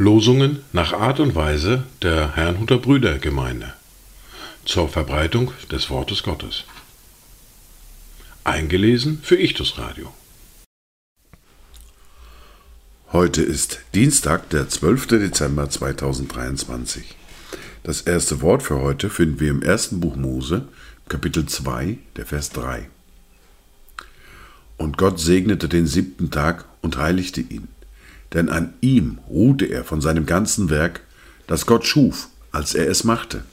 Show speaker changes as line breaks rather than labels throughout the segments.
Losungen nach Art und Weise der Herrnhuter Brüdergemeinde zur Verbreitung des Wortes Gottes. Eingelesen für Ichtus Radio.
Heute ist Dienstag, der 12. Dezember 2023. Das erste Wort für heute finden wir im ersten Buch Mose, Kapitel 2, der Vers 3. Und Gott segnete den siebten Tag und heiligte ihn, denn an ihm ruhte er von seinem ganzen Werk, das Gott schuf, als er es machte.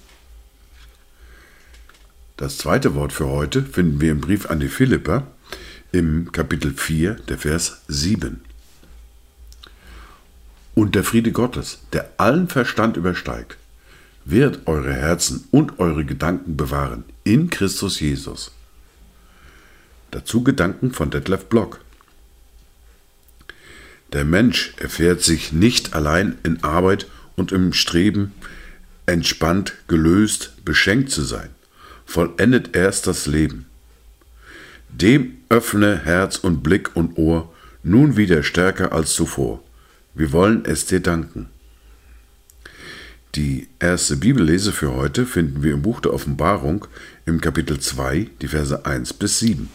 Das zweite Wort für heute finden wir im Brief an die Philipper im Kapitel 4, der Vers 7. Und der Friede Gottes, der allen Verstand übersteigt, wird eure Herzen und eure Gedanken bewahren in Christus Jesus. Dazu Gedanken von Detlef Block. Der Mensch erfährt sich nicht allein in Arbeit und im Streben, entspannt, gelöst, beschenkt zu sein, vollendet erst das Leben. Dem öffne Herz und Blick und Ohr nun wieder stärker als zuvor. Wir wollen es dir danken. Die erste Bibellese für heute finden wir im Buch der Offenbarung im Kapitel 2, die Verse 1 bis 7.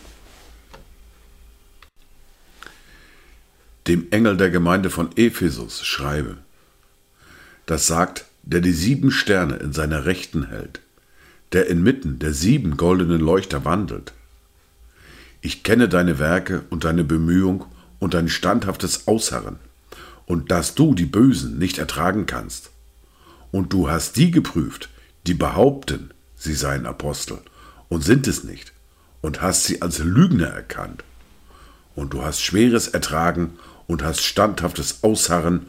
Dem Engel der Gemeinde von Ephesus schreibe, das sagt, der die sieben Sterne in seiner Rechten hält, der inmitten der sieben goldenen Leuchter wandelt. Ich kenne deine Werke und deine Bemühung und dein standhaftes Ausharren, und dass du die Bösen nicht ertragen kannst und du hast die geprüft, die behaupten, sie seien Apostel und sind es nicht, und hast sie als Lügner erkannt. Und du hast Schweres ertragen und hast standhaftes Ausharren,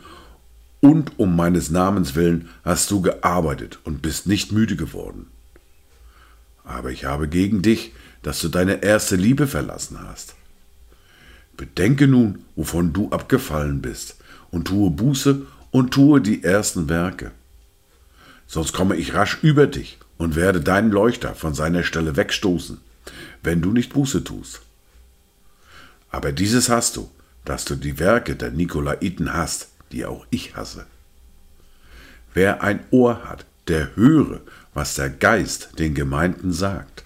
und um meines Namens willen hast du gearbeitet und bist nicht müde geworden. Aber ich habe gegen dich, dass du deine erste Liebe verlassen hast. Bedenke nun, wovon du abgefallen bist, und tue Buße und tue die ersten Werke sonst komme ich rasch über dich und werde deinen Leuchter von seiner Stelle wegstoßen, wenn du nicht Buße tust. Aber dieses hast du, dass du die Werke der Nikolaiten hast, die auch ich hasse. Wer ein Ohr hat, der höre, was der Geist den Gemeinden sagt.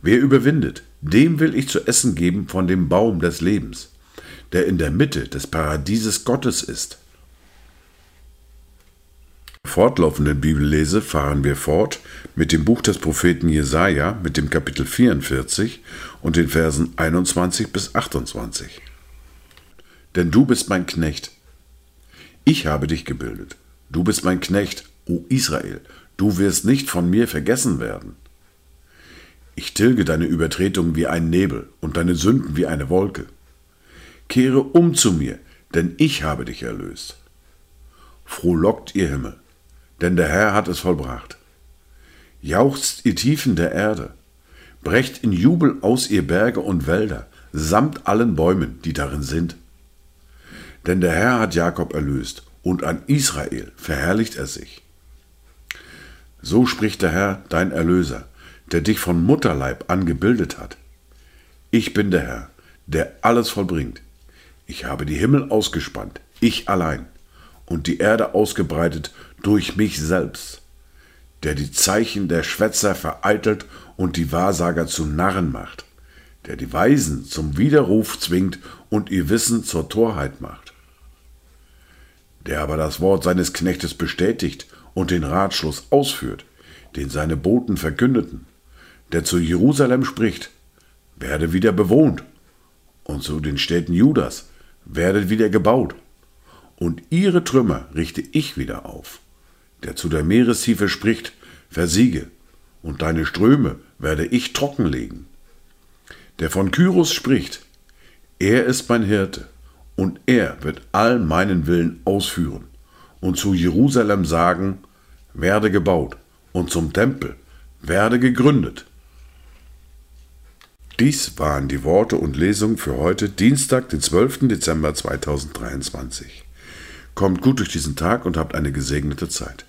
Wer überwindet, dem will ich zu essen geben von dem Baum des Lebens, der in der Mitte des Paradieses Gottes ist fortlaufenden Bibellese fahren wir fort mit dem Buch des Propheten Jesaja, mit dem Kapitel 44 und den Versen 21 bis 28. Denn du bist mein Knecht. Ich habe dich gebildet. Du bist mein Knecht, o Israel. Du wirst nicht von mir vergessen werden. Ich tilge deine Übertretungen wie ein Nebel und deine Sünden wie eine Wolke. Kehre um zu mir, denn ich habe dich erlöst. Frohlockt ihr Himmel, denn der Herr hat es vollbracht. Jauchzt ihr Tiefen der Erde, brecht in Jubel aus ihr Berge und Wälder, samt allen Bäumen, die darin sind. Denn der Herr hat Jakob erlöst, und an Israel verherrlicht er sich. So spricht der Herr, dein Erlöser, der dich von Mutterleib angebildet hat. Ich bin der Herr, der alles vollbringt. Ich habe die Himmel ausgespannt, ich allein, und die Erde ausgebreitet durch mich selbst, der die Zeichen der Schwätzer vereitelt und die Wahrsager zu Narren macht, der die Weisen zum Widerruf zwingt und ihr Wissen zur Torheit macht, der aber das Wort seines Knechtes bestätigt und den Ratschluss ausführt, den seine Boten verkündeten, der zu Jerusalem spricht, werde wieder bewohnt, und zu den Städten Judas, werdet wieder gebaut, und ihre Trümmer richte ich wieder auf. Der zu der Meerestiefe spricht, versiege, und deine Ströme werde ich trockenlegen. Der von Kyros spricht, er ist mein Hirte, und er wird all meinen Willen ausführen, und zu Jerusalem sagen, werde gebaut, und zum Tempel, werde gegründet. Dies waren die Worte und Lesungen für heute, Dienstag, den 12. Dezember 2023. Kommt gut durch diesen Tag und habt eine gesegnete Zeit.